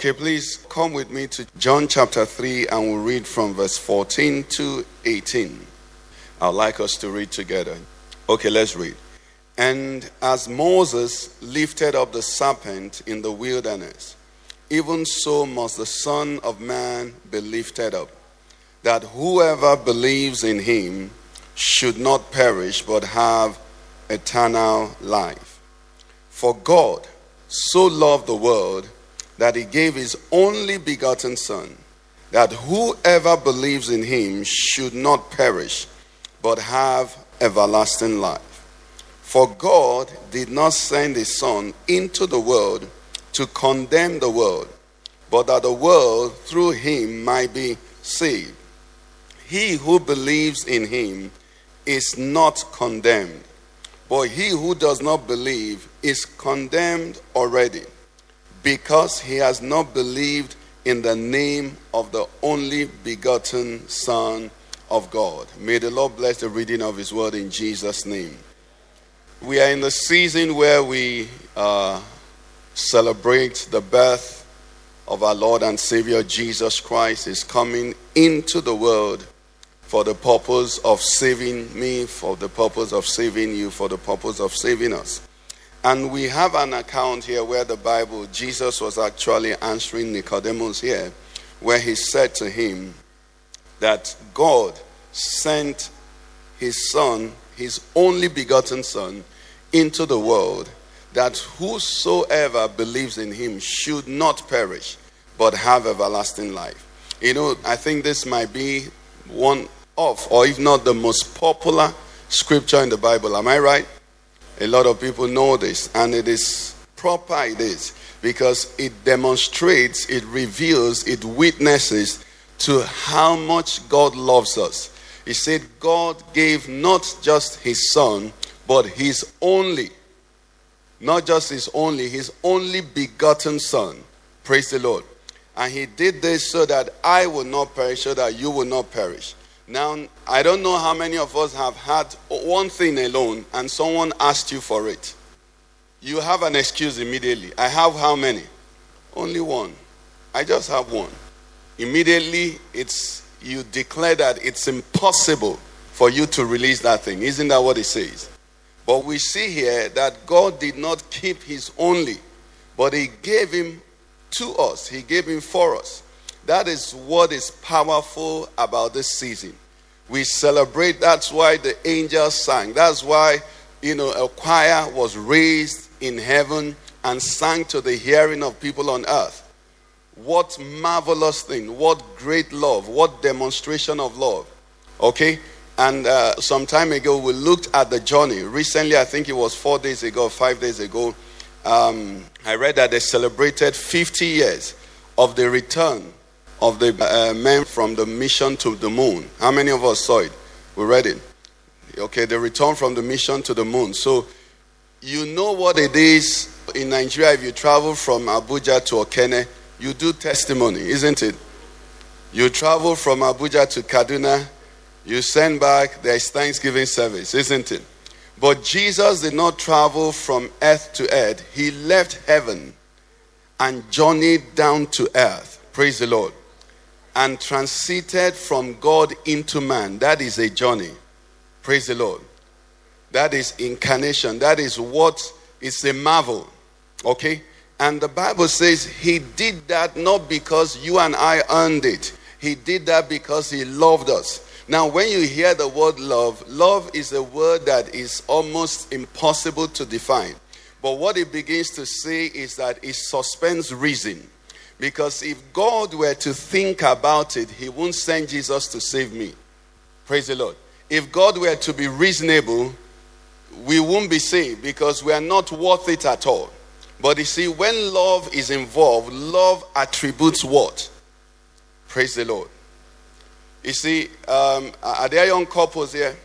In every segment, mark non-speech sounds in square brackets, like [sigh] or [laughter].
Okay, please come with me to John chapter 3 and we'll read from verse 14 to 18. I'd like us to read together. Okay, let's read. And as Moses lifted up the serpent in the wilderness, even so must the Son of Man be lifted up, that whoever believes in him should not perish but have eternal life. For God so loved the world that he gave his only begotten Son, that whoever believes in him should not perish, but have everlasting life. For God did not send his Son into the world to condemn the world, but that the world through him might be saved. He who believes in him is not condemned, but he who does not believe is condemned already because he has not believed in the name of the only begotten Son of God. May the Lord bless the reading of his word in Jesus' name. We are in the season where we uh, celebrate the birth of our Lord and Savior Jesus Christ is coming into the world for the purpose of saving me, for the purpose of saving you, for the purpose of saving us. And we have an account here where the Bible, Jesus was actually answering Nicodemus here, where he said to him that God sent his son, his only begotten son, into the world, that whosoever believes in him should not perish, but have everlasting life. You know, I think this might be one of, or if not the most popular scripture in the Bible. Am I right? A lot of people know this, and it is proper, it is, because it demonstrates, it reveals, it witnesses to how much God loves us. He said, God gave not just his son, but his only, not just his only, his only begotten son. Praise the Lord. And he did this so that I will not perish, so that you will not perish. Now, I don't know how many of us have had one thing alone and someone asked you for it. You have an excuse immediately. I have how many? Only one. I just have one. Immediately, it's you declare that it's impossible for you to release that thing. Isn't that what it says? But we see here that God did not keep his only, but he gave him to us. He gave him for us. That is what is powerful about this season. We celebrate, that's why the angels sang. That's why, you know, a choir was raised in heaven and sang to the hearing of people on earth. What marvelous thing, what great love, what demonstration of love. Okay? And uh, some time ago, we looked at the journey. Recently, I think it was four days ago, five days ago, um, I read that they celebrated 50 years of the return of the uh, men from the mission to the moon. How many of us saw it? We read it. Okay, the return from the mission to the moon. So, you know what it is in Nigeria if you travel from Abuja to Okene, you do testimony, isn't it? You travel from Abuja to Kaduna, you send back, there is Thanksgiving service, isn't it? But Jesus did not travel from earth to earth, he left heaven and journeyed down to earth. Praise the Lord and transited from God into man. That is a journey. Praise the Lord. That is incarnation. That is what is a marvel. Okay? And the Bible says he did that not because you and I earned it. He did that because he loved us. Now, when you hear the word love, love is a word that is almost impossible to define. But what it begins to say is that it suspends reason. Because if God were to think about it, He won't send Jesus to save me. Praise the Lord. If God were to be reasonable, we won't be saved because we are not worth it at all. But you see, when love is involved, love attributes what? Praise the Lord. You see, um, are there young couples here?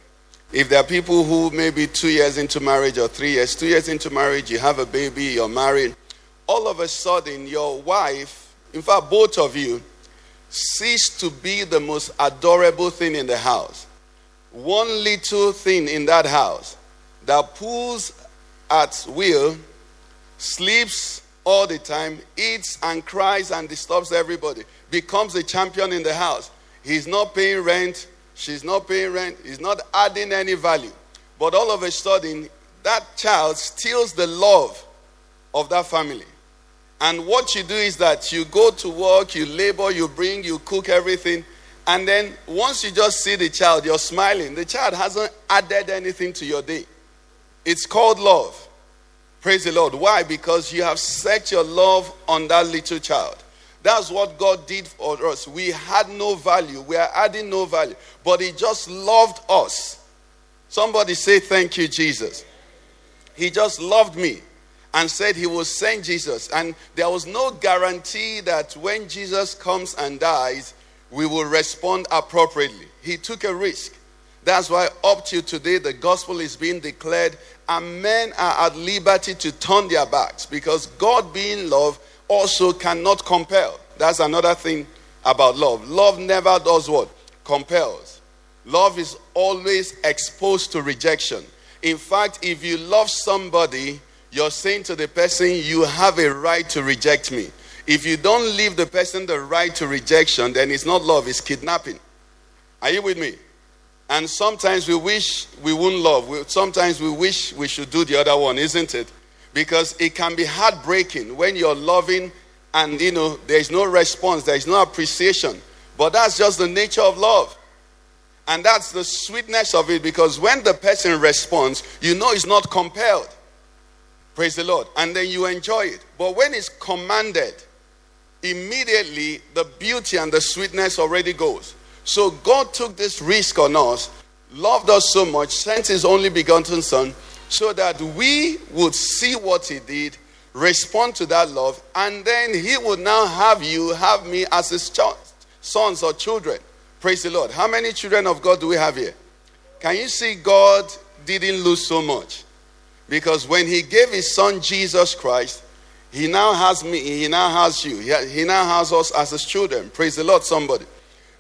If there are people who maybe two years into marriage or three years, two years into marriage, you have a baby, you're married, all of a sudden your wife, in fact, both of you, cease to be the most adorable thing in the house. One little thing in that house that pulls at will, sleeps all the time, eats and cries and disturbs everybody, becomes a champion in the house. He's not paying rent, she's not paying rent, he's not adding any value. But all of a sudden, that child steals the love of that family. And what you do is that you go to work, you labor, you bring, you cook everything. And then once you just see the child, you're smiling. The child hasn't added anything to your day. It's called love. Praise the Lord. Why? Because you have set your love on that little child. That's what God did for us. We had no value. We are adding no value. But He just loved us. Somebody say, Thank you, Jesus. He just loved me and said he will send Jesus. And there was no guarantee that when Jesus comes and dies, we will respond appropriately. He took a risk. That's why, up to today, the gospel is being declared, and men are at liberty to turn their backs because God, being love, also cannot compel. That's another thing about love. Love never does what? Compels. Love is always exposed to rejection. In fact, if you love somebody, you're saying to the person, You have a right to reject me. If you don't leave the person the right to rejection, then it's not love, it's kidnapping. Are you with me? And sometimes we wish we wouldn't love. Sometimes we wish we should do the other one, isn't it? Because it can be heartbreaking when you're loving and you know there's no response, there's no appreciation. But that's just the nature of love. And that's the sweetness of it because when the person responds, you know it's not compelled. Praise the Lord. And then you enjoy it. But when it's commanded, immediately the beauty and the sweetness already goes. So God took this risk on us, loved us so much, sent his only begotten Son, so that we would see what he did, respond to that love, and then he would now have you, have me as his ch- sons or children. Praise the Lord. How many children of God do we have here? Can you see God didn't lose so much? Because when he gave his son Jesus Christ, he now has me, he now has you, he now has us as his children. Praise the Lord, somebody.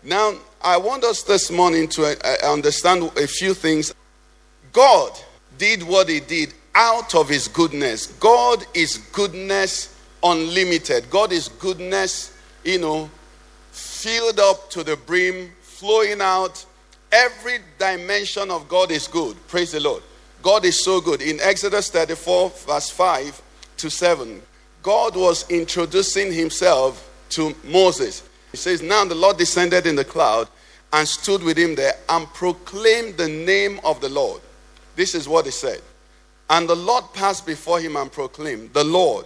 Now, I want us this morning to uh, understand a few things. God did what he did out of his goodness. God is goodness unlimited. God is goodness, you know, filled up to the brim, flowing out. Every dimension of God is good. Praise the Lord. God is so good. In Exodus 34, verse 5 to 7, God was introducing himself to Moses. He says, Now the Lord descended in the cloud and stood with him there and proclaimed the name of the Lord. This is what he said. And the Lord passed before him and proclaimed, The Lord,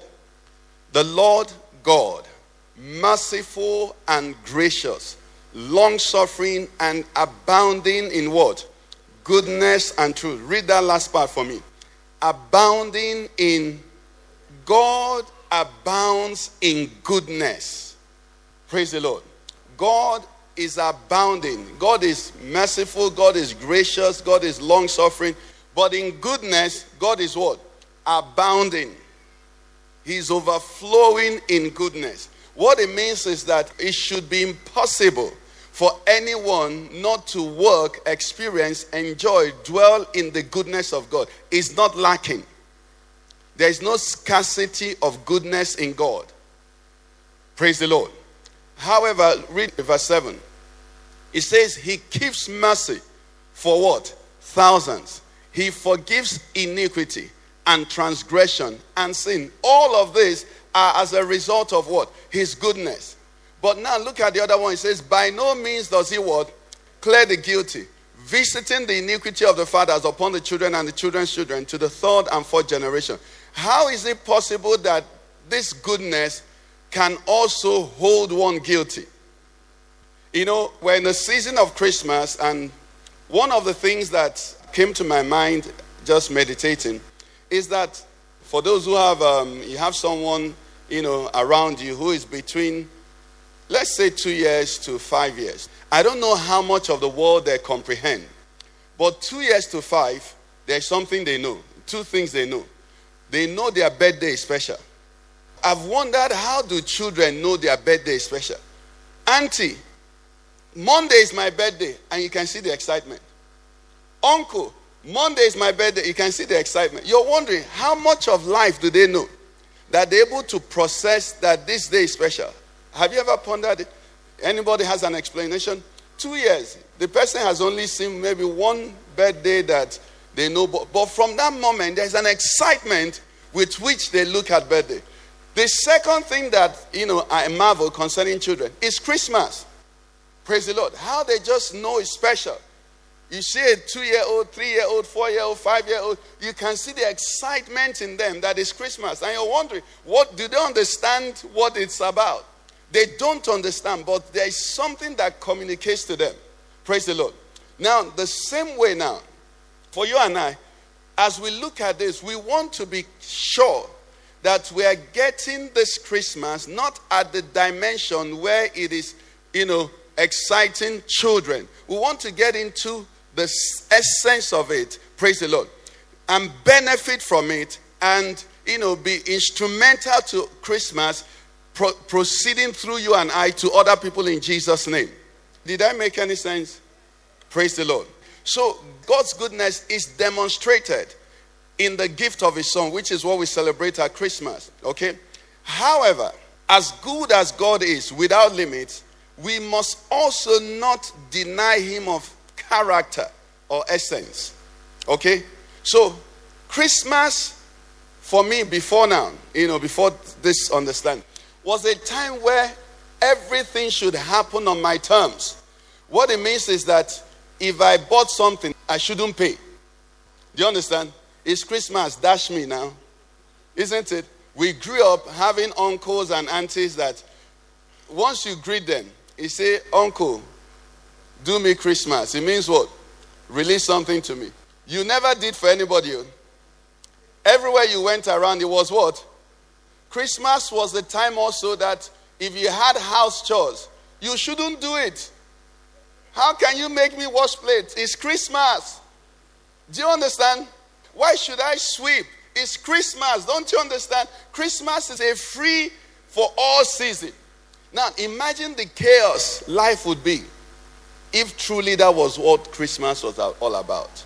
the Lord God, merciful and gracious, long suffering and abounding in what? Goodness and truth. Read that last part for me. Abounding in God abounds in goodness. Praise the Lord. God is abounding. God is merciful. God is gracious. God is long suffering. But in goodness, God is what? Abounding. He's overflowing in goodness. What it means is that it should be impossible for anyone not to work, experience, enjoy, dwell in the goodness of God is not lacking. There is no scarcity of goodness in God. Praise the Lord. However, read verse 7. It says, He keeps mercy for what? Thousands. He forgives iniquity and transgression and sin. All of this are as a result of what? His goodness. But now look at the other one. It says, By no means does he what? Clear the guilty, visiting the iniquity of the fathers upon the children and the children's children to the third and fourth generation. How is it possible that this goodness can also hold one guilty? You know, we're in the season of Christmas, and one of the things that came to my mind just meditating is that for those who have, um, you have someone, you know, around you who is between let's say two years to five years. I don't know how much of the world they comprehend, but two years to five, there's something they know. Two things they know. They know their birthday is special. I've wondered how do children know their birthday is special? Auntie, Monday is my birthday, and you can see the excitement. Uncle, Monday is my birthday, you can see the excitement. You're wondering how much of life do they know that they're able to process that this day is special? Have you ever pondered? Anybody has an explanation? Two years. The person has only seen maybe one birthday that they know, but, but from that moment, there's an excitement with which they look at birthday. The second thing that you know I marvel concerning children is Christmas. Praise the Lord. How they just know it's special. You see a two year old, three year old, four year old, five year old, you can see the excitement in them that is Christmas. And you're wondering, what do they understand what it's about? They don't understand, but there is something that communicates to them. Praise the Lord. Now, the same way now, for you and I, as we look at this, we want to be sure that we are getting this Christmas not at the dimension where it is, you know, exciting children. We want to get into the essence of it, praise the Lord, and benefit from it and, you know, be instrumental to Christmas pro- proceeding through you and I to other people in Jesus' name. Did that make any sense? Praise the Lord. So, God's goodness is demonstrated in the gift of His Son, which is what we celebrate at Christmas. Okay? However, as good as God is without limits, we must also not deny Him of character or essence. Okay? So, Christmas for me before now, you know, before this understand, was a time where everything should happen on my terms. What it means is that if I bought something, I shouldn't pay. Do you understand? It's Christmas, dash me now. Isn't it? We grew up having uncles and aunties that once you greet them, you say, Uncle, do me Christmas. It means what? Release something to me. You never did for anybody. Everywhere you went around, it was what? Christmas was the time also that if you had house chores, you shouldn't do it. How can you make me wash plates? It's Christmas. Do you understand? Why should I sweep? It's Christmas. Don't you understand? Christmas is a free for all season. Now, imagine the chaos life would be if truly that was what Christmas was all about.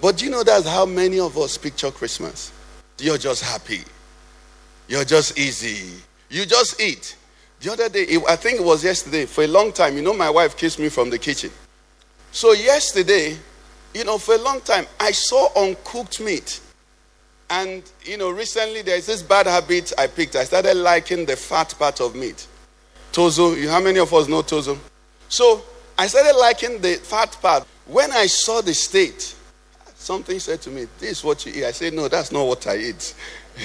But do you know that's how many of us picture Christmas? You're just happy. You're just easy. You just eat. The other day, I think it was yesterday, for a long time, you know, my wife kissed me from the kitchen. So, yesterday, you know, for a long time, I saw uncooked meat. And, you know, recently there's this bad habit I picked. I started liking the fat part of meat. Tozo, you, how many of us know Tozo? So, I started liking the fat part. When I saw the state, something said to me, This is what you eat. I said, No, that's not what I eat. [laughs]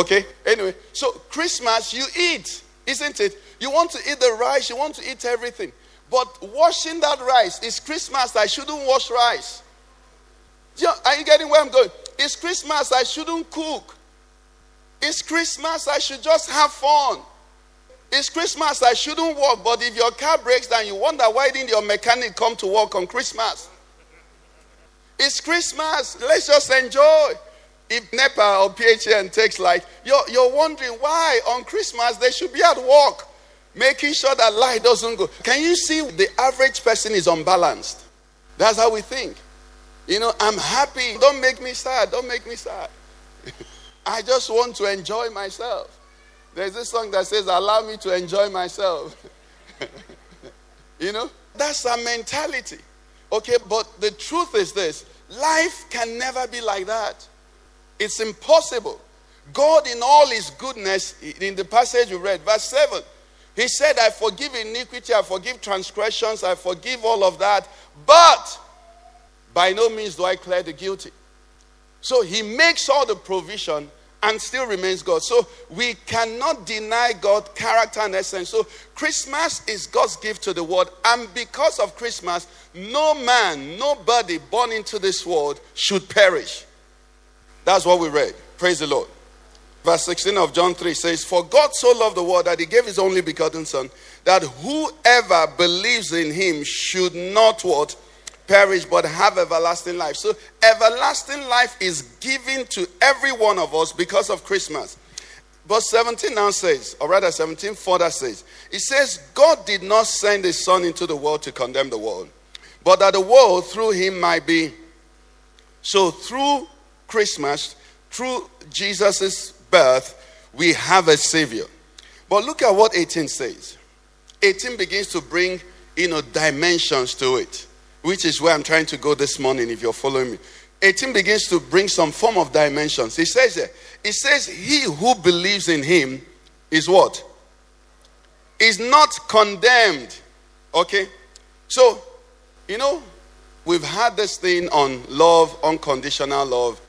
okay? Anyway, so Christmas, you eat, isn't it? You want to eat the rice, you want to eat everything. But washing that rice is Christmas. I shouldn't wash rice. Are you getting where I'm going? It's Christmas. I shouldn't cook. It's Christmas. I should just have fun. It's Christmas. I shouldn't work. But if your car breaks down, you wonder why didn't your mechanic come to work on Christmas? It's Christmas. Let's just enjoy. If NEPA or PHN takes like, you're, you're wondering why on Christmas they should be at work making sure that light doesn't go. Can you see the average person is unbalanced? That's how we think. You know, I'm happy. Don't make me sad. Don't make me sad. [laughs] I just want to enjoy myself. There's this song that says, Allow me to enjoy myself. [laughs] you know, that's our mentality. Okay, but the truth is this life can never be like that. It's impossible. God, in all his goodness, in the passage we read, verse 7, he said, I forgive iniquity, I forgive transgressions, I forgive all of that, but by no means do I clear the guilty. So he makes all the provision and still remains God. So we cannot deny God character and essence. So Christmas is God's gift to the world. And because of Christmas, no man, nobody born into this world should perish. That's what we read. Praise the Lord. Verse 16 of John 3 says, For God so loved the world that he gave his only begotten Son, that whoever believes in him should not what? Perish, but have everlasting life. So, everlasting life is given to every one of us because of Christmas. Verse 17 now says, or rather 17 further says, it says, God did not send his son into the world to condemn the world, but that the world through him might be. So through Christmas, through Jesus' birth, we have a savior. But look at what 18 says. 18 begins to bring, you know, dimensions to it, which is where I'm trying to go this morning if you're following me. 18 begins to bring some form of dimensions. He says it says, He who believes in him is what? Is not condemned. Okay? So, you know, we've had this thing on love, unconditional love,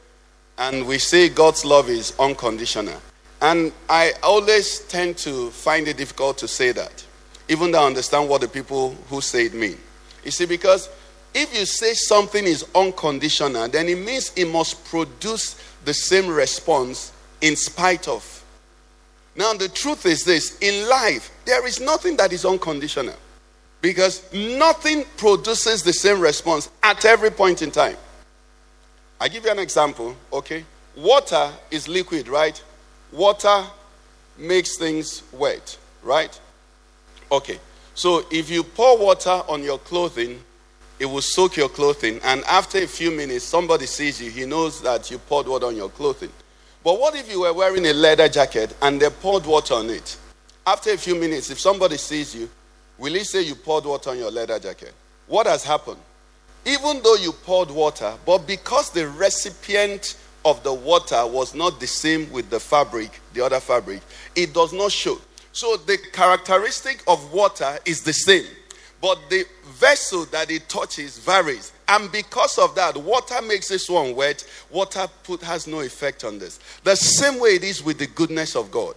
and we say God's love is unconditional. And I always tend to find it difficult to say that, even though I understand what the people who say it mean. You see, because if you say something is unconditional, then it means it must produce the same response in spite of. Now, the truth is this in life, there is nothing that is unconditional because nothing produces the same response at every point in time. I give you an example, okay? Water is liquid, right? Water makes things wet, right? Okay. So if you pour water on your clothing, it will soak your clothing. And after a few minutes, somebody sees you, he knows that you poured water on your clothing. But what if you were wearing a leather jacket and they poured water on it? After a few minutes, if somebody sees you, will he say you poured water on your leather jacket? What has happened? Even though you poured water, but because the recipient of the water was not the same with the fabric, the other fabric, it does not show. So the characteristic of water is the same but the vessel that it touches varies. And because of that, water makes this one wet. Water put, has no effect on this. The same way it is with the goodness of God.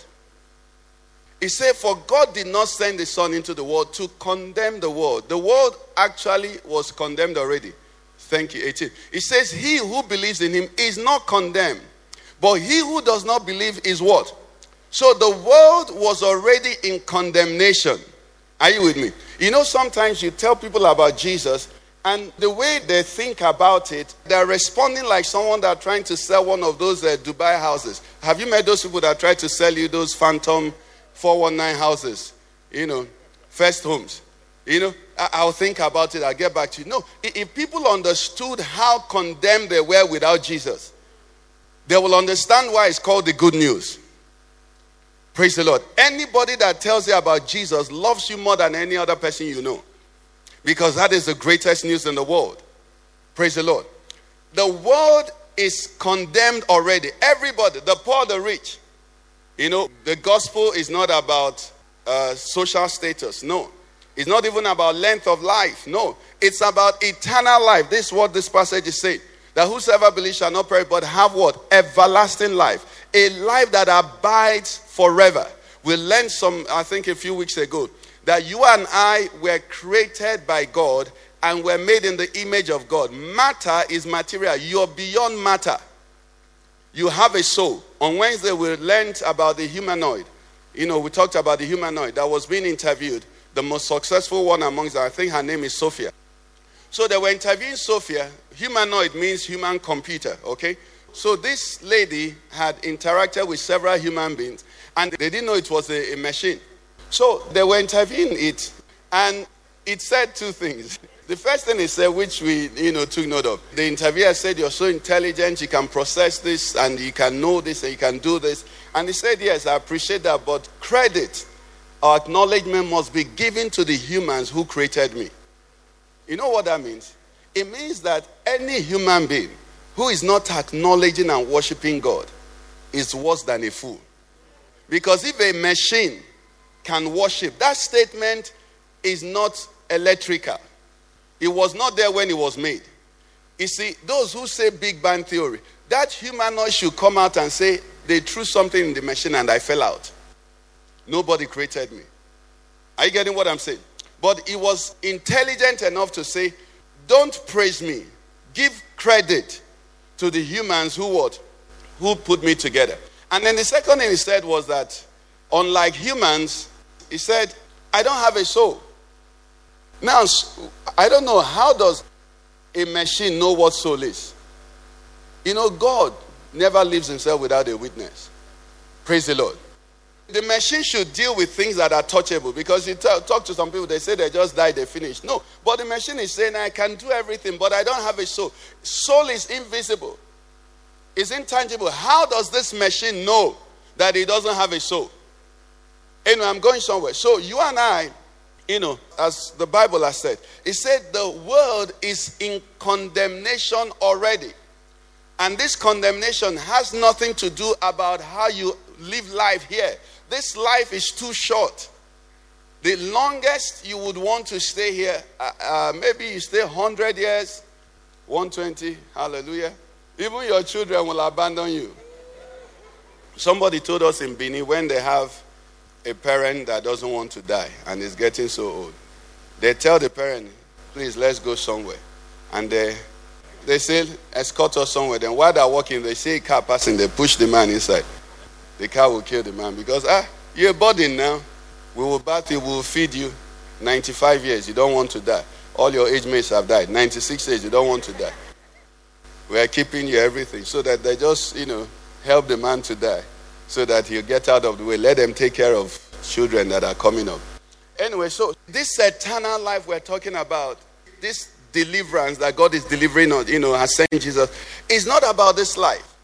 He said, For God did not send the Son into the world to condemn the world. The world actually was condemned already. Thank you, 18. He says, He who believes in him is not condemned, but he who does not believe is what? So the world was already in condemnation. Are you with me? You know, sometimes you tell people about Jesus, and the way they think about it, they're responding like someone that's trying to sell one of those uh, Dubai houses. Have you met those people that try to sell you those phantom 419 houses? You know, first homes. You know, I- will think about it. I'll get back to you. No, if people understood how condemned they were without Jesus, they will understand why it's called the good news. Praise the Lord. Anybody that tells you about Jesus loves you more than any other person you know. Because that is the greatest news in the world. Praise the Lord. The world is condemned already. Everybody, the poor, the rich. You know, the gospel is not about uh, social status. No. It's not even about length of life. No. It's about eternal life. This is what this passage is saying. That whosoever believes shall not perish, but have what? Everlasting life a life that abides forever. We learned some, I think, a few weeks ago that you and I were created by God and were made in the image of God. Matter is material, you're beyond matter. You have a soul. On Wednesday, we learned about the humanoid. You know, we talked about the humanoid that was being interviewed. The most successful one amongst them, I think her name is Sophia. So they were interviewing Sophia. Humanoid means human computer, okay? So this lady had interacted with several human beings and they didn't know it was a, a machine. So they were interviewing it and it said two things. [laughs] The first thing he said, which we you know took note of, the interviewer said, "You're so intelligent, you can process this, and you can know this, and you can do this." And he said, "Yes, I appreciate that, but credit or acknowledgement must be given to the humans who created me." You know what that means? It means that any human being who is not acknowledging and worshiping God is worse than a fool. Because if a machine can worship, that statement is not electrical. It was not there when it was made. You see, those who say Big Bang Theory, that humanoid should come out and say, they threw something in the machine and I fell out. Nobody created me. Are you getting what I'm saying? But he was intelligent enough to say, don't praise me. Give credit to the humans who what? Who put me together. And then the second thing he said was that, unlike humans, he said, I don't have a soul. Now, I don't know how does a machine know what soul is. You know, God never leaves himself without a witness. Praise the Lord. The machine should deal with things that are touchable because you talk, to some people, they say they just died, they finished. No, but the machine is saying, I can do everything, but I don't have a soul. Soul is invisible, it's intangible. How does this machine know that it doesn't have a soul? Anyway, I'm going somewhere. So you and I, you know, as the Bible has said, it said the world is in condemnation already. And this condemnation has nothing to do about how you live life here. This life is too short. The longest you would want to stay here, uh, uh, maybe you stay 100 years, 120, hallelujah. Even your children will abandon you. Somebody told us in Bini when they have a parent that doesn't want to die and is getting so old, they tell the parent, please, let's go somewhere. And they, they say, escort us somewhere. Then while they're walking, they see a car passing, they push the man inside the car will kill the man because, ah, you're a burden now. We will bath you, we will feed you. 95 years, you don't want to die. All your age mates have died. 96 years, you don't want to die. We are keeping you everything so that they just, you know, help the man to die so that he'll get out of the way. Let them take care of children that are coming up. Anyway, so this eternal life we're talking about, this deliverance that God is delivering on, you know, has sent Jesus, is not about this life.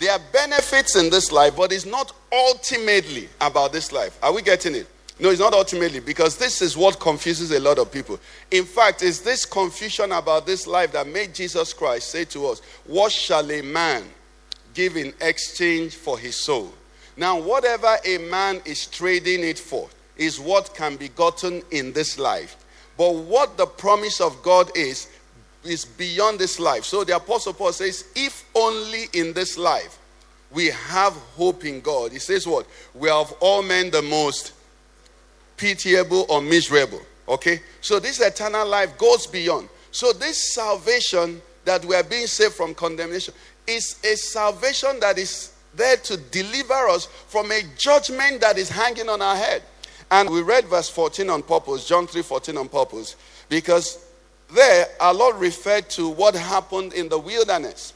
There are benefits in this life, but it's not ultimately about this life. Are we getting it? No, it's not ultimately because this is what confuses a lot of people. In fact, it's this confusion about this life that made Jesus Christ say to us, What shall a man give in exchange for his soul? Now, whatever a man is trading it for is what can be gotten in this life. But what the promise of God is, is beyond this life. So the Apostle Paul says, if only in this life we have hope in God. He says, what? We are of all men the most pitiable or miserable. Okay? So this eternal life goes beyond. So this salvation that we are being saved from condemnation is a salvation that is there to deliver us from a judgment that is hanging on our head. And we read verse 14 on purpose, John 3 14 on purpose, because there, our Lord referred to what happened in the wilderness.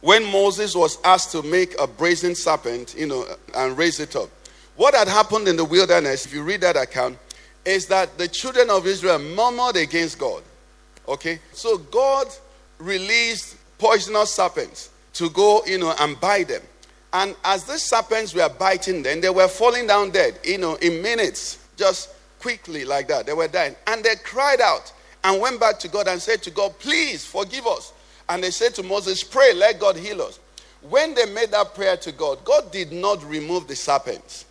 When Moses was asked to make a brazen serpent, you know, and raise it up. What had happened in the wilderness, if you read that account, is that the children of Israel murmured against God. Okay? So God released poisonous serpents to go, you know, and bite them. And as these serpents were biting them, they were falling down dead, you know, in minutes, just quickly like that. They were dying. And they cried out and went back to God and said to God, Please forgive us. And they said to Moses, Pray, let God heal us. When they made that prayer to God, God did not remove the serpents.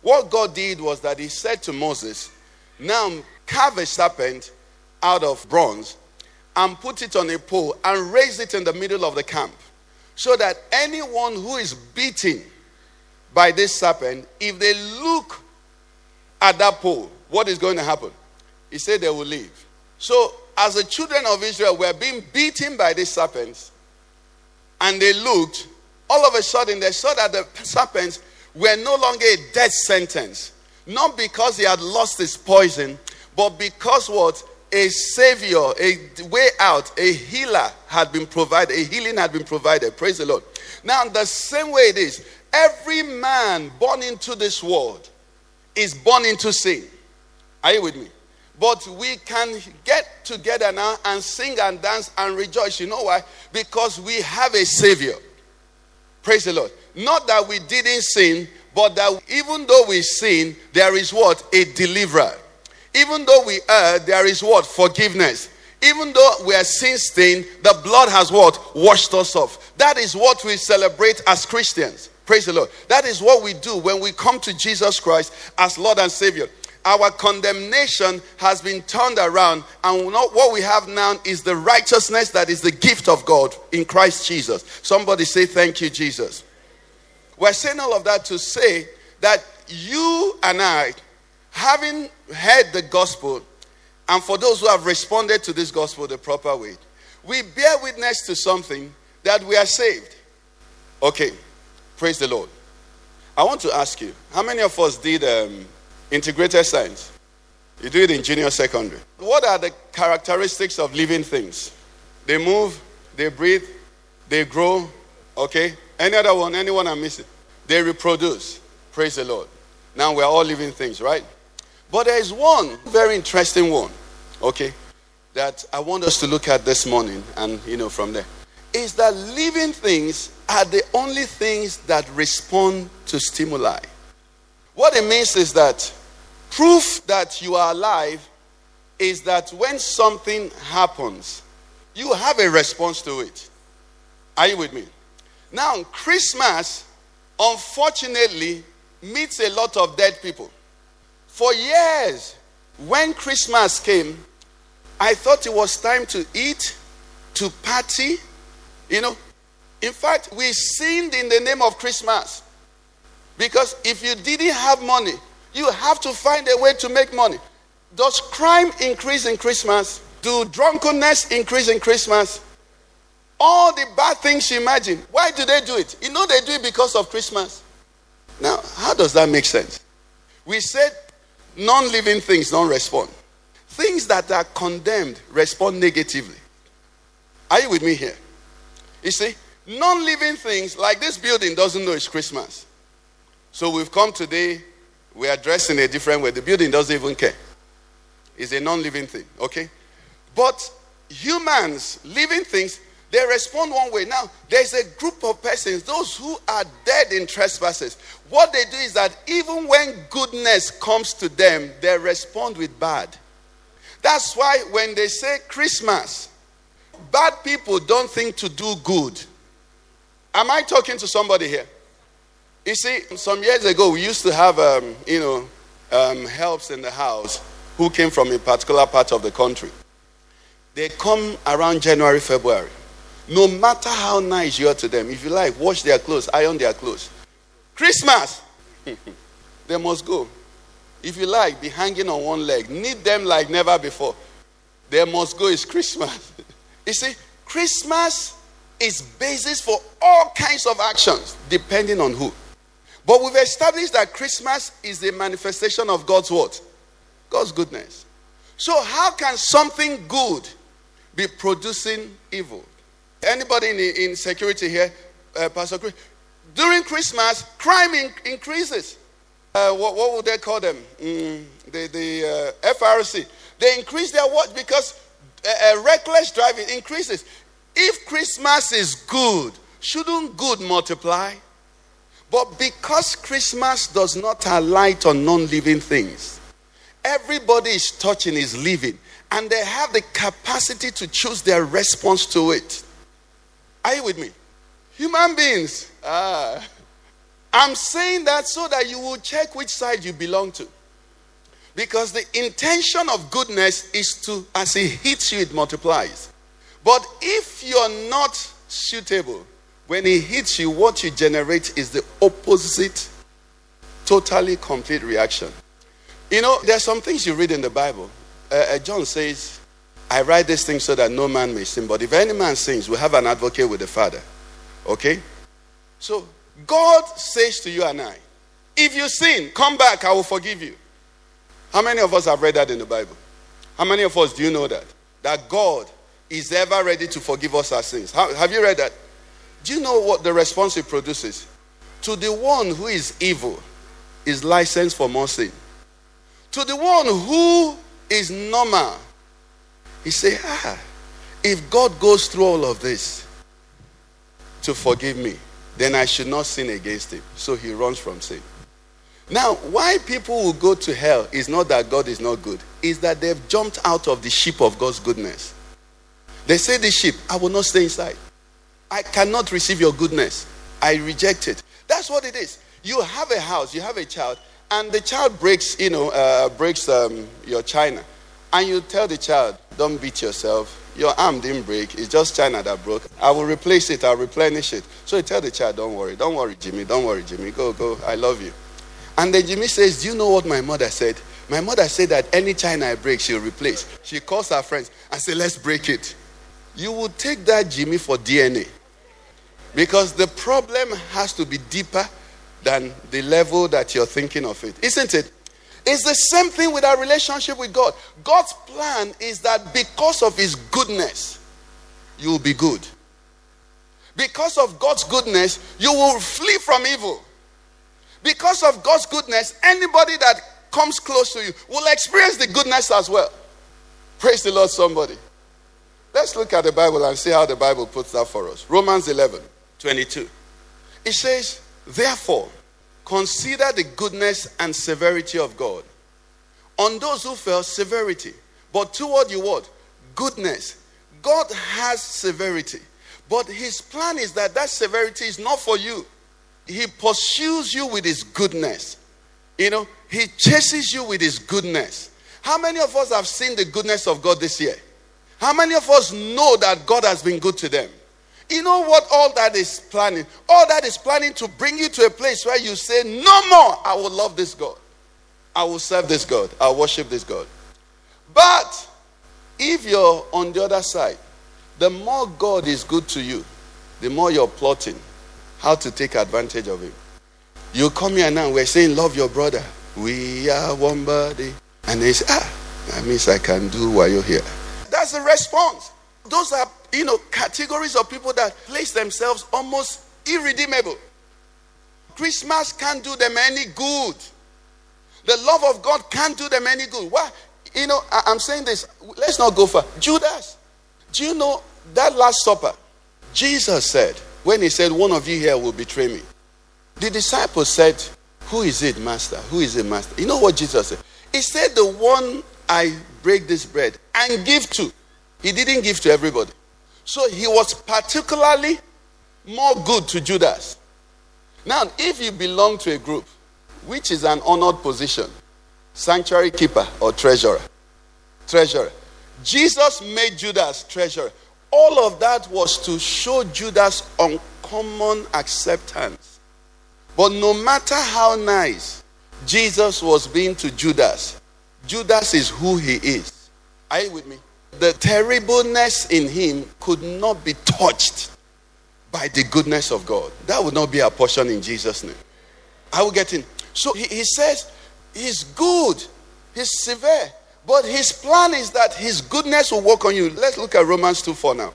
What God did was that He said to Moses, Now carve a serpent out of bronze and put it on a pole and raise it in the middle of the camp. So that anyone who is beaten by this serpent, if they look at that pole, what is going to happen? He said they will leave. So, as the children of Israel were being beaten by these serpents, and they looked, all of a sudden they saw that the serpents were no longer a death sentence. Not because he had lost his poison, but because what? A savior, a way out, a healer had been provided, a healing had been provided. Praise the Lord. Now, the same way it is, every man born into this world is born into sin. Are you with me? But we can get together now and sing and dance and rejoice. You know why? Because we have a Savior. Praise the Lord. Not that we didn't sin, but that even though we sin, there is what? A deliverer. Even though we err, there is what? Forgiveness. Even though we are sin stained, the blood has what? Washed us off. That is what we celebrate as Christians. Praise the Lord. That is what we do when we come to Jesus Christ as Lord and Savior our condemnation has been turned around, and what we have now is the righteousness that is the gift of God in Christ Jesus. Somebody say, Thank you, Jesus. We're saying all of that to say that you and I, having heard the gospel, and for those who have responded to this gospel the proper way, we bear witness to something that we are saved. Okay. Praise the Lord. I want to ask you how many of us did um, integrated science? You do it in junior secondary. What are the characteristics of living things? They move, they breathe, they grow. Okay? Any other one? Anyone I'm missing? They reproduce. Praise the Lord. Now we're all living things, right? But there is one very interesting one, okay, that I want us to look at this morning and, you know, from there. Is that living things are the only things that respond to stimuli. What it means is that proof that you are alive is that when something happens, you have a response to it. Are you with me? Now, Christmas, unfortunately, meets a lot of dead people. For years, when Christmas came, I thought it was time to eat, to party. You know, in fact, we sinned in the name of Christmas. Because if you didn't have money, you have to find a way to make money. Does crime increase in Christmas? Do drunkenness increase in Christmas? All the bad things you imagine, why do they do it? You know they do it because of Christmas. Now, how does that make sense? We said non living things don't respond. Things that are condemned respond negatively. Are you with me here? You see, non living things like this building doesn't know it's Christmas. So we've come today, we are dressed in a different way. The building doesn't even care. It's a non living thing, okay? But humans, living things, they respond one way. Now, there's a group of persons, those who are dead in trespasses. What they do is that even when goodness comes to them, they respond with bad. That's why when they say Christmas, bad people don't think to do good. Am I talking to somebody here? You see, some years ago, we used to have, um, you know, um, helps in the house who came from a particular part of the country. They come around January, February. No matter how nice you are to them, if you like, wash their clothes, iron their clothes. Christmas, [laughs] they must go. If you like, be hanging on one leg. Need them like never before. They must go. It's Christmas. [laughs] you see, Christmas is basis for all kinds of actions, depending on who. But we've established that Christmas is the manifestation of God's what? God's goodness. So how can something good be producing evil? Anybody in, in security here, uh, Pastor Chris? During Christmas, crime in, increases. Uh, what, what, would they call them? Mm, the the uh, FRC. They increase their watch because uh, uh, reckless driving increases. If Christmas is good, shouldn't good multiply? But because Christmas does not alight on non living things, everybody is touching is living, and they have the capacity to choose their response to it. Are you with me? Human beings. Ah. I'm saying that so that you will check which side you belong to. Because the intention of goodness is to, as it hits you, it multiplies. But if you're not suitable, when it hits you, what you generate is the opposite, totally complete reaction. You know, there are some things you read in the Bible. Uh, uh, John says, I write these things so that no man may sin. But if any man sins, we have an advocate with the Father. Okay? So, God says to you and I, if you sin, come back, I will forgive you. How many of us have read that in the Bible? How many of us do you know that? That God is ever ready to forgive us our sins. How, have you read that? Do you know what the response it produces? To the one who is evil is license for more sin. To the one who is normal, he say, ah, if God goes through all of this to forgive me, then I should not sin against him. So he runs from sin. Now, why people will go to hell is not that God is not good, is that they've jumped out of the ship of God's goodness. They say, The ship, I will not stay inside. I cannot receive your goodness. I reject it. That's what it is. You have a house, you have a child, and the child breaks, you know, uh, breaks um, your china, and you tell the child, "Don't beat yourself. Your arm didn't break. It's just china that broke. I will replace it. I'll replenish it." So you tell the child, "Don't worry. Don't worry, Jimmy. Don't worry, Jimmy. Go, go. I love you." And then Jimmy says, "Do you know what my mother said?" My mother said that any china I break, she'll replace. She calls her friends and say, "Let's break it." You will take that Jimmy for DNA. Because the problem has to be deeper than the level that you're thinking of it, isn't it? It's the same thing with our relationship with God. God's plan is that because of His goodness, you will be good. Because of God's goodness, you will flee from evil. Because of God's goodness, anybody that comes close to you will experience the goodness as well. Praise the Lord, somebody. Let's look at the Bible and see how the Bible puts that for us. Romans 11 22. It says, Therefore, consider the goodness and severity of God. On those who fell, severity. But toward you, what? Goodness. God has severity. But his plan is that that severity is not for you. He pursues you with his goodness. You know, he chases you with his goodness. How many of us have seen the goodness of God this year? How many of us know that God has been good to them? You know what all that is planning? All that is planning to bring you to a place where you say, No more, I will love this God. I will serve this God. I'll worship this God. But if you're on the other side, the more God is good to you, the more you're plotting how to take advantage of Him. You come here now, we're saying, Love your brother. We are one body. And they say, Ah, that means I can do while you're here. That's the response. Those are, you know, categories of people that place themselves almost irredeemable. Christmas can't do them any good. The love of God can't do them any good. Why? You know, I, am saying this. Let's not go far. Judas. Do you know that Last Supper? Jesus said, when he said, One of you here will betray me, the disciples said, Who is it, Master? Who is it, Master? You know what Jesus said? He said, The one I break this bread and give to. He didn't give to everybody. So he was particularly more good to Judas. Now, if you belong to a group, which is an honored position, sanctuary keeper or treasurer, treasurer, Jesus made Judas treasurer. All of that was to show Judas uncommon acceptance. But no matter how nice Jesus was being to Judas, Judas is who he is. Are you with me? The terribleness in him could not be touched by the goodness of God. That would not be a portion in Jesus' name. I will get in. So he, he says, He's good, He's severe, but His plan is that His goodness will work on you. Let's look at Romans 2 4 now.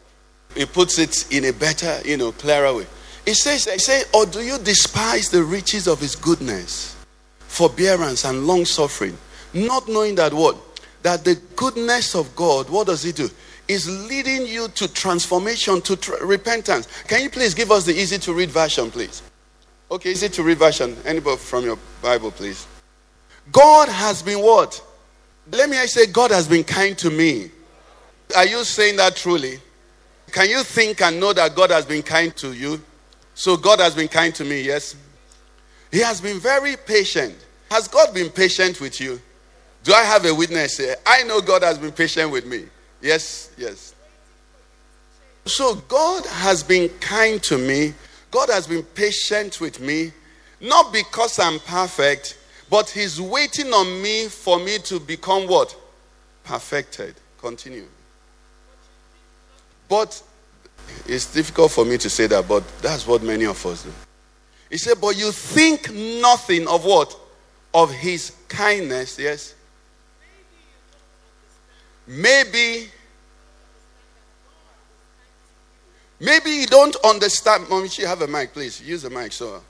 He puts it in a better, you know, clearer way. He says, He says, Or do you despise the riches of His goodness, forbearance, and long suffering? Not knowing that what? That the goodness of God, what does it do? Is leading you to transformation, to tr- repentance. Can you please give us the easy to read version, please? Okay, easy to read version. Anybody from your Bible, please. God has been what? Let me I say, God has been kind to me. Are you saying that truly? Can you think and know that God has been kind to you? So God has been kind to me, yes? He has been very patient. Has God been patient with you? Do I have a witness here? I know God has been patient with me. Yes, yes. So God has been kind to me. God has been patient with me. Not because I'm perfect, but He's waiting on me for me to become what? Perfected. Continue. But it's difficult for me to say that, but that's what many of us do. He said, But you think nothing of what? Of His kindness, yes? Maybe, maybe you don't understand. Mommy, you have a mic, please. Use the mic. So,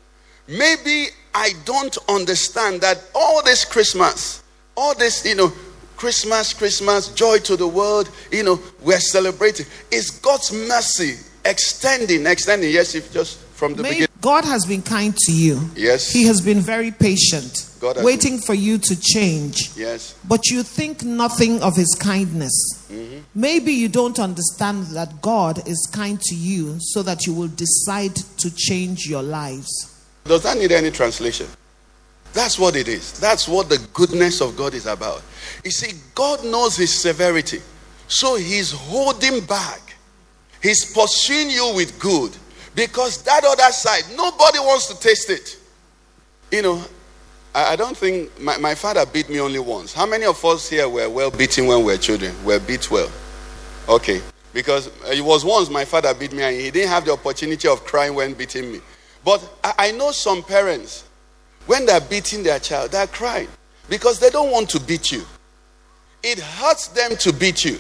maybe I don't understand that all this Christmas, all this, you know, Christmas, Christmas, joy to the world, you know, we're celebrating. It's God's mercy extending, extending. Yes, if just from the Maybe beginning. God has been kind to you. Yes. He has been very patient, waiting for you to change. Yes. But you think nothing of his kindness. Mm-hmm. Maybe you don't understand that God is kind to you so that you will decide to change your lives. Does that need any translation? That's what it is. That's what the goodness of God is about. You see, God knows His severity. So He's holding back. He's pursuing you with good. Because that other side, nobody wants to taste it. You know, I, I don't think my, my father beat me only once. How many of us here were well beaten when we were children? Were beat well. Okay. Because it was once my father beat me and he didn't have the opportunity of crying when beating me. But I know some parents, when they're beating their child, they're crying because they don't want to beat you. It hurts them to beat you.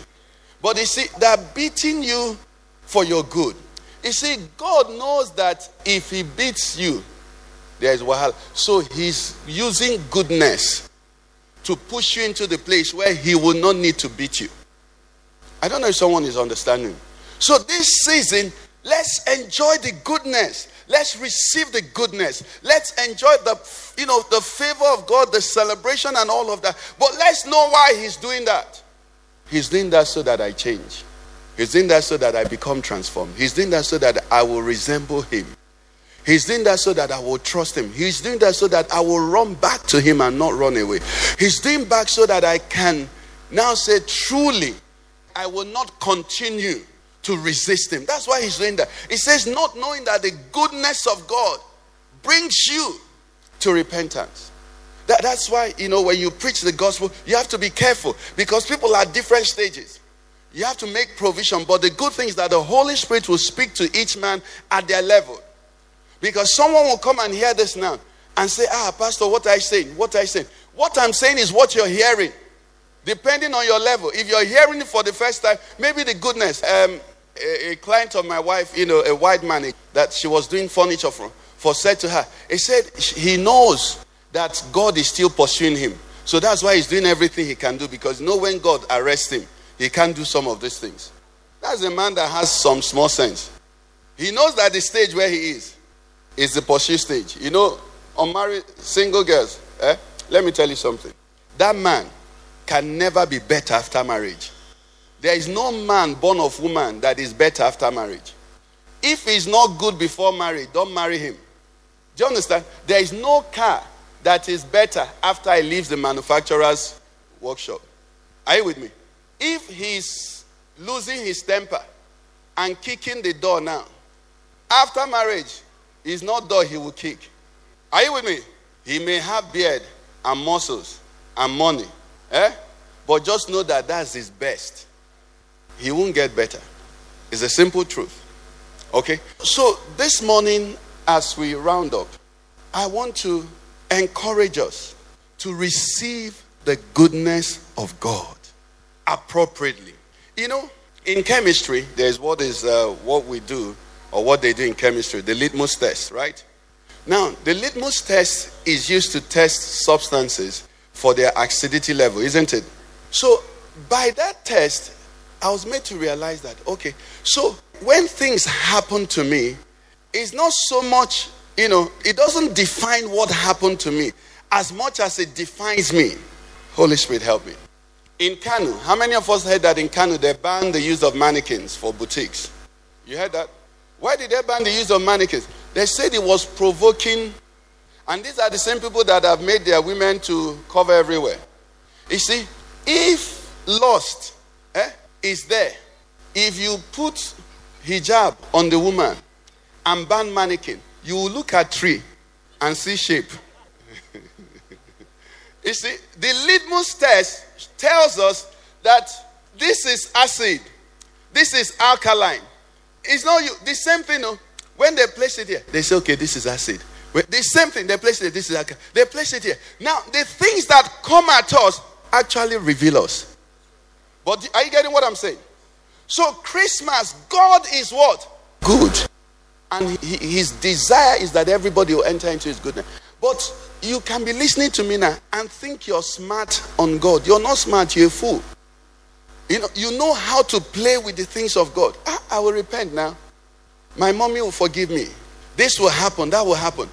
But you see, they're beating you for your good. You see, God knows that if He beats you, there is wahala. So He's using goodness to push you into the place where He will not need to beat you. I don't know if someone is understanding. So this season, let's enjoy the goodness. Let's receive the goodness. Let's enjoy the you know the favor of God, the celebration and all of that. But let's know why he's doing that. He's doing that so that I change. He's doing that so that I become transformed. He's doing that so that I will resemble him. He's doing that so that I will trust him. He's doing that so that I will run back to him and not run away. He's doing back so that I can now say truly I will not continue to resist him. That's why he's doing that. He says, not knowing that the goodness of God brings you to repentance. That, that's why, you know, when you preach the gospel, you have to be careful because people are different stages. You have to make provision. But the good thing is that the Holy Spirit will speak to each man at their level. Because someone will come and hear this now and say, Ah, Pastor, what I saying? What I saying? What I'm saying is what you're hearing depending on your level. If you're hearing it for the first time, maybe the goodness. Um, a, a, client of my wife, you know, a white man that she was doing furniture for, for said to her, he said he knows that God is still pursuing him. So that's why he's doing everything he can do because know when God arrests him, he can't do some of these things. That's a man that has some small sense. He knows that the stage where he is is the pursue stage. You know, unmarried single girls, eh? let me tell you something. That man can never be better after marriage. There is no man born of woman that is better after marriage. If he's not good before marriage, don't marry him. Do you understand? There is no car that is better after he leaves the manufacturer's workshop. Are you with me? If he's losing his temper and kicking the door now, after marriage, it's not door he will kick. Are you with me? He may have beard and muscles and money, Eh? But just know that that's his best. He won't get better. It's a simple truth. Okay? So this morning, as we round up, I want to encourage us to receive the goodness of God appropriately. You know, in chemistry, there's what is uh, what we do or what they do in chemistry, the litmus test, right? Now, the litmus test is used to test substances for their acidity level, isn't it? So, by that test, I was made to realize that, okay, so when things happen to me, it's not so much, you know, it doesn't define what happened to me as much as it defines me. Holy Spirit, help me. In Kano, how many of us heard that in Kano they banned the use of mannequins for boutiques? You heard that? Why did they ban the use of mannequins? They said it was provoking and these are the same people that have made their women to cover everywhere. You see, if lust eh, is there, if you put hijab on the woman and ban mannequin, you will look at tree and see shape. You see, the litmus test tells us that this is acid, this is alkaline. It's not you. The same thing. When they place it here, they say, okay, this is acid. The same thing, they place it. This is like they place it here. Now, the things that come at us actually reveal us. But are you getting what I'm saying? So, Christmas, God is what? Good. And his desire is that everybody will enter into his goodness. But you can be listening to me now and think you're smart on God. You're not smart, you're a fool. You know, you know how to play with the things of God. I, ah, I will repent now. My mommy will forgive me. This will happen, that will happen.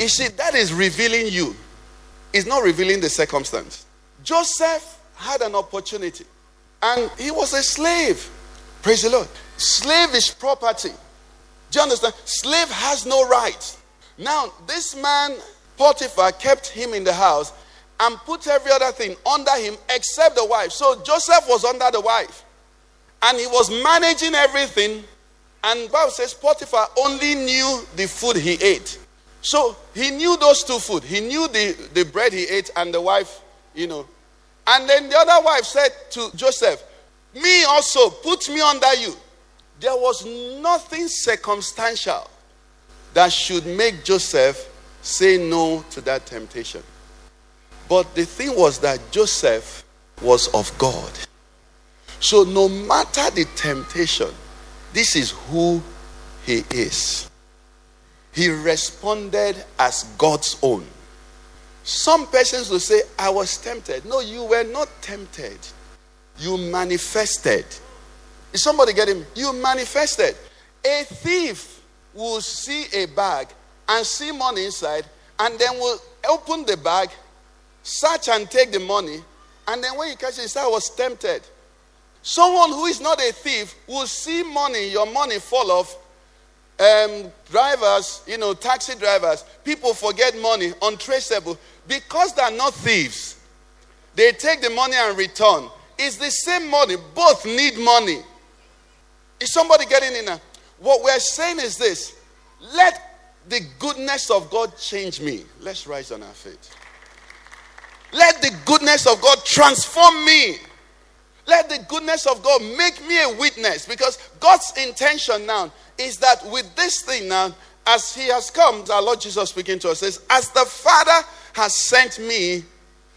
You see, that is revealing you. It's not revealing the circumstance. Joseph had an opportunity and he was a slave. Praise the Lord. Slave is property. Do you understand? Slave has no right. Now, this man, Potiphar, kept him in the house and put every other thing under him except the wife. So Joseph was under the wife. And he was managing everything. And Bible says Potiphar only knew the food he ate. So he knew those two food. He knew the, the bread he ate and the wife, you know. And then the other wife said to Joseph, Me also, put me under you. There was nothing circumstantial that should make Joseph say no to that temptation. But the thing was that Joseph was of God. So no matter the temptation, this is who he is. He responded as God's own. Some persons will say, I was tempted. No, you were not tempted. You manifested. Is somebody getting? You manifested. A thief will see a bag and see money inside, and then will open the bag, search and take the money, and then when you catch it, say, I was tempted. Someone who is not a thief will see money, your money fall off. Um, drivers, you know, taxi drivers, people forget money, untraceable. Because they're not thieves, they take the money and return. It's the same money. Both need money. Is somebody getting in? Now? What we're saying is this let the goodness of God change me. Let's rise on our feet. Let the goodness of God transform me. Let the goodness of God make me a witness because God's intention now is that with this thing now, as He has come, our Lord Jesus speaking to us says, As the Father has sent me,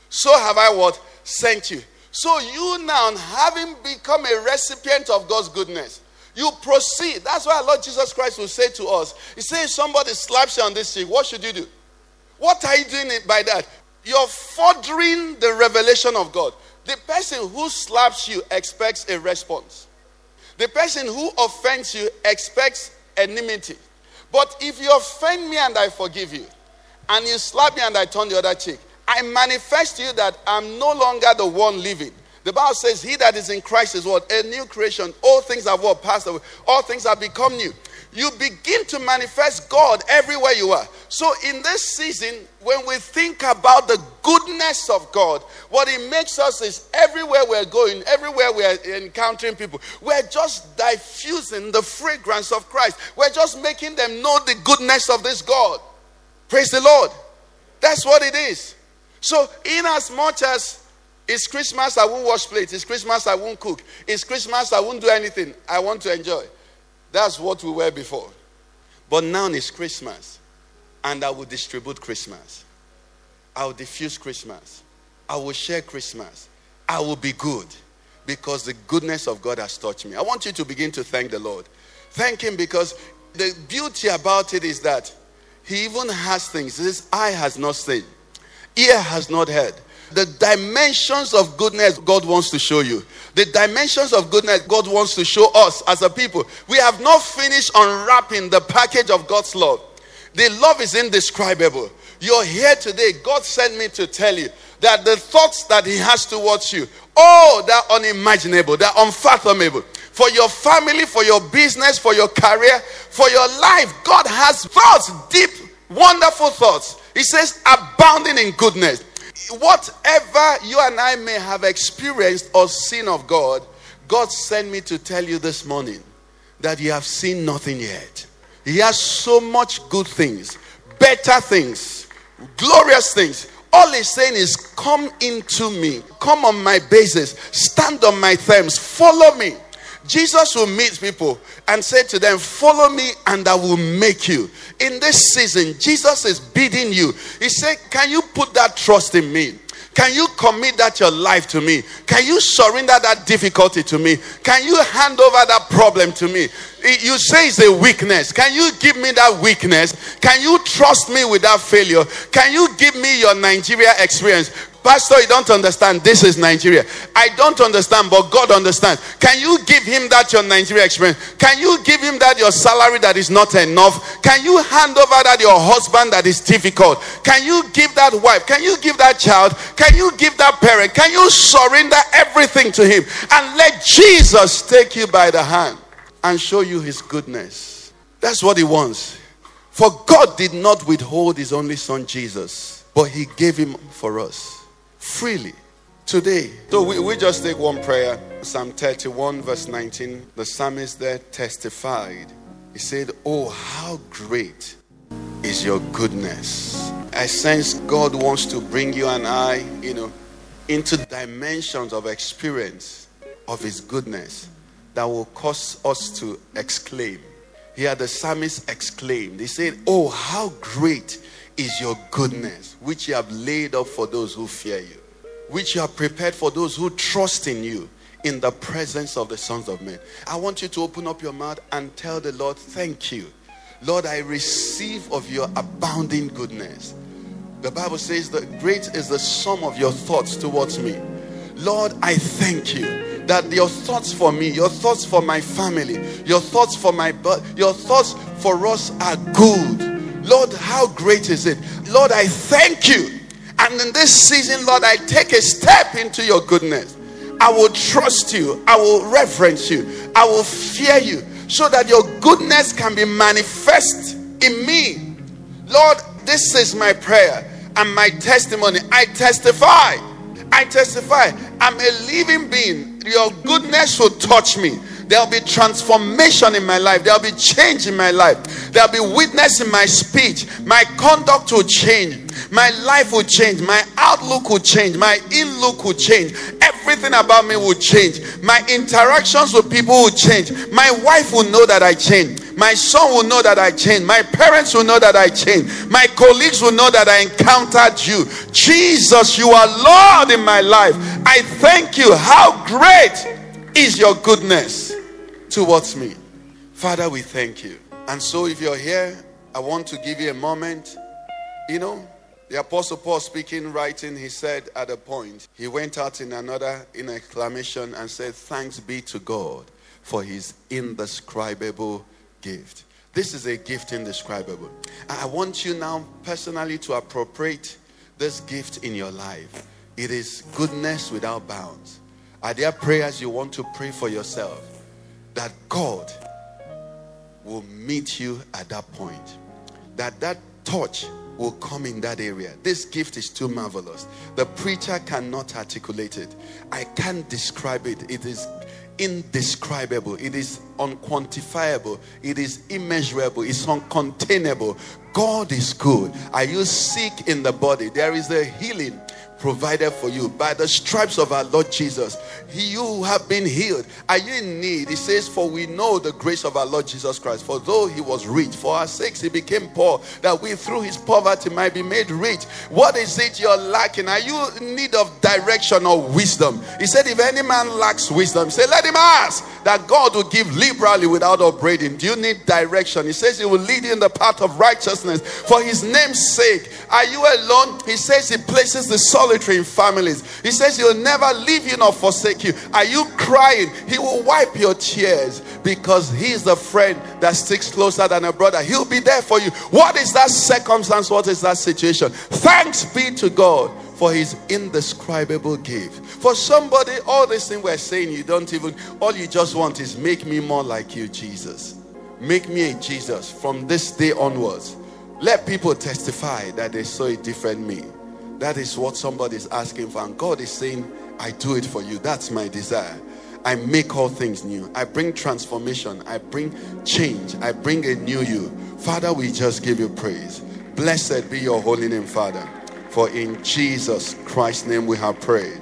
so have I what? Sent you. So you now, having become a recipient of God's goodness, you proceed. That's why Lord Jesus Christ will say to us, He says, somebody slaps you on this cheek, what should you do? What are you doing by that? You're furthering the revelation of God. The person who slaps you expects a response. The person who offends you expects enmity. But if you offend me and I forgive you, and you slap me and I turn the other cheek, I manifest to you that I'm no longer the one living. The Bible says, He that is in Christ is what? A new creation. All things have what? Passed away. All things have become new you begin to manifest God everywhere you are. So, in this season, when we think about the goodness of God, what it makes us is everywhere we're going, everywhere we're encountering people, we're just diffusing the fragrance of Christ. We're just making them know the goodness of this God. Praise the Lord. That's what it is. So, in as much as it's Christmas, I won't wash plates. It's Christmas, I won't cook. It's Christmas, I won't do anything. I want to enjoy. That's what we were before. But now it's Christmas, and I will distribute Christmas. I will diffuse Christmas. I will share Christmas. I will be good because the goodness of God has touched me. I want you to begin to thank the Lord. Thank Him because the beauty about it is that He even has things. This eye has not seen, ear has not heard, the dimensions of goodness God wants to show you. The dimensions of goodness God wants to show us as a people. We have not finished unwrapping the package of God's love. The love is indescribable. You're here today. God sent me to tell you that the thoughts that He has towards you, oh, they're unimaginable, they're unfathomable. For your family, for your business, for your career, for your life, God has thoughts, deep, wonderful thoughts. He says, abounding in goodness whatever you and I may have experienced or seen of God, God sent me to tell you this morning that you have seen nothing yet. He has so much good things, better things, glorious things. All he's saying is, Come into me, come on my basis, stand on my terms, follow me. Jesus will meet people and say to them, Follow me and I will make you. In this season, Jesus is bidding you. He said, Can you put that trust in me? Can you commit that your life to me? Can you surrender that difficulty to me? Can you hand over that problem to me? You say it's a weakness. Can you give me that weakness? Can you trust me with that failure? Can you give me your Nigeria experience? Pastor, you don't understand. This is Nigeria. I don't understand, but God understands. Can you give him that your Nigeria experience? Can you give him that your salary that is not enough? Can you hand over that your husband that is difficult? Can you give that wife? Can you give that child? Can you give that parent? Can you surrender everything to him and let Jesus take you by the hand and show you his goodness? That's what he wants. For God did not withhold his only son Jesus, but he gave him for us freely today. So we, we just take one prayer. Psalm 31, verse 19. The psalmist there testified. He said, Oh, how great is your goodness. I sense God wants to bring you and I, you know, into dimensions of experience of His goodness that will cause us to exclaim. Here the psalmist exclaimed, He said, Oh, how great is your goodness, which you have laid up for those who fear you, which you have prepared for those who trust in you in the presence of the sons of men. I want you to open up your mouth and tell the Lord, Thank you. Lord, I receive of your abounding goodness. The Bible says that great is the sum of your thoughts towards me. Lord, I thank you that your thoughts for me, your thoughts for my family, your thoughts for my your thoughts for us are good. Lord, how great is it? Lord, I thank you. And in this season, Lord, I take a step into your goodness. I will trust you. I will reverence you. I will fear you so that your goodness can be manifest in me. Lord, this is my prayer and my testimony. I testify. I testify. I'm a living being. Your goodness will touch me. There'll be transformation in my life. There'll be change in my life. There'll be witness in my speech. My conduct will change. My life will change. My outlook will change. My in look will change. Everything about me will change. My interactions with people will change. My wife will know that I changed. My son will know that I changed. My parents will know that I changed. My colleagues will know that I encountered you. Jesus, you are Lord in my life. I thank you. How great is your goodness towards me. Father, we thank you. And so, if you're here, I want to give you a moment. You know, the Apostle Paul speaking, writing, he said at a point, he went out in another in exclamation and said, Thanks be to God for his indescribable gift. This is a gift indescribable. I want you now personally to appropriate this gift in your life. It is goodness without bounds. Are there prayers you want to pray for yourself that God will meet you at that point? That that touch will come in that area. This gift is too marvelous. The preacher cannot articulate it. I can't describe it. It is indescribable, it is unquantifiable, it is immeasurable, it's uncontainable. God is good. Are you sick in the body? There is a healing provided for you by the stripes of our Lord Jesus. You have been healed. Are you in need? He says, For we know the grace of our Lord Jesus Christ. For though he was rich, for our sakes he became poor, that we through his poverty might be made rich. What is it you're lacking? Are you in need of direction or wisdom? He said, If any man lacks wisdom, say, Let him ask that God will give liberally without upbraiding. Do you need direction? He says he will lead you in the path of righteousness for his name's sake. Are you alone? He says he places the soul solitary in families. He says he'll never leave you nor forsake you. Are you crying? He will wipe your tears because he's the friend that sticks closer than a brother. He'll be there for you. What is that circumstance? What is that situation? Thanks be to God for his indescribable gift. For somebody, all this thing we're saying, you don't even, all you just want is make me more like you, Jesus. Make me a Jesus from this day onwards. Let people testify that they saw a different me. That is what somebody is asking for. And God is saying, I do it for you. That's my desire. I make all things new. I bring transformation. I bring change. I bring a new you. Father, we just give you praise. Blessed be your holy name, Father. For in Jesus Christ's name we have prayed.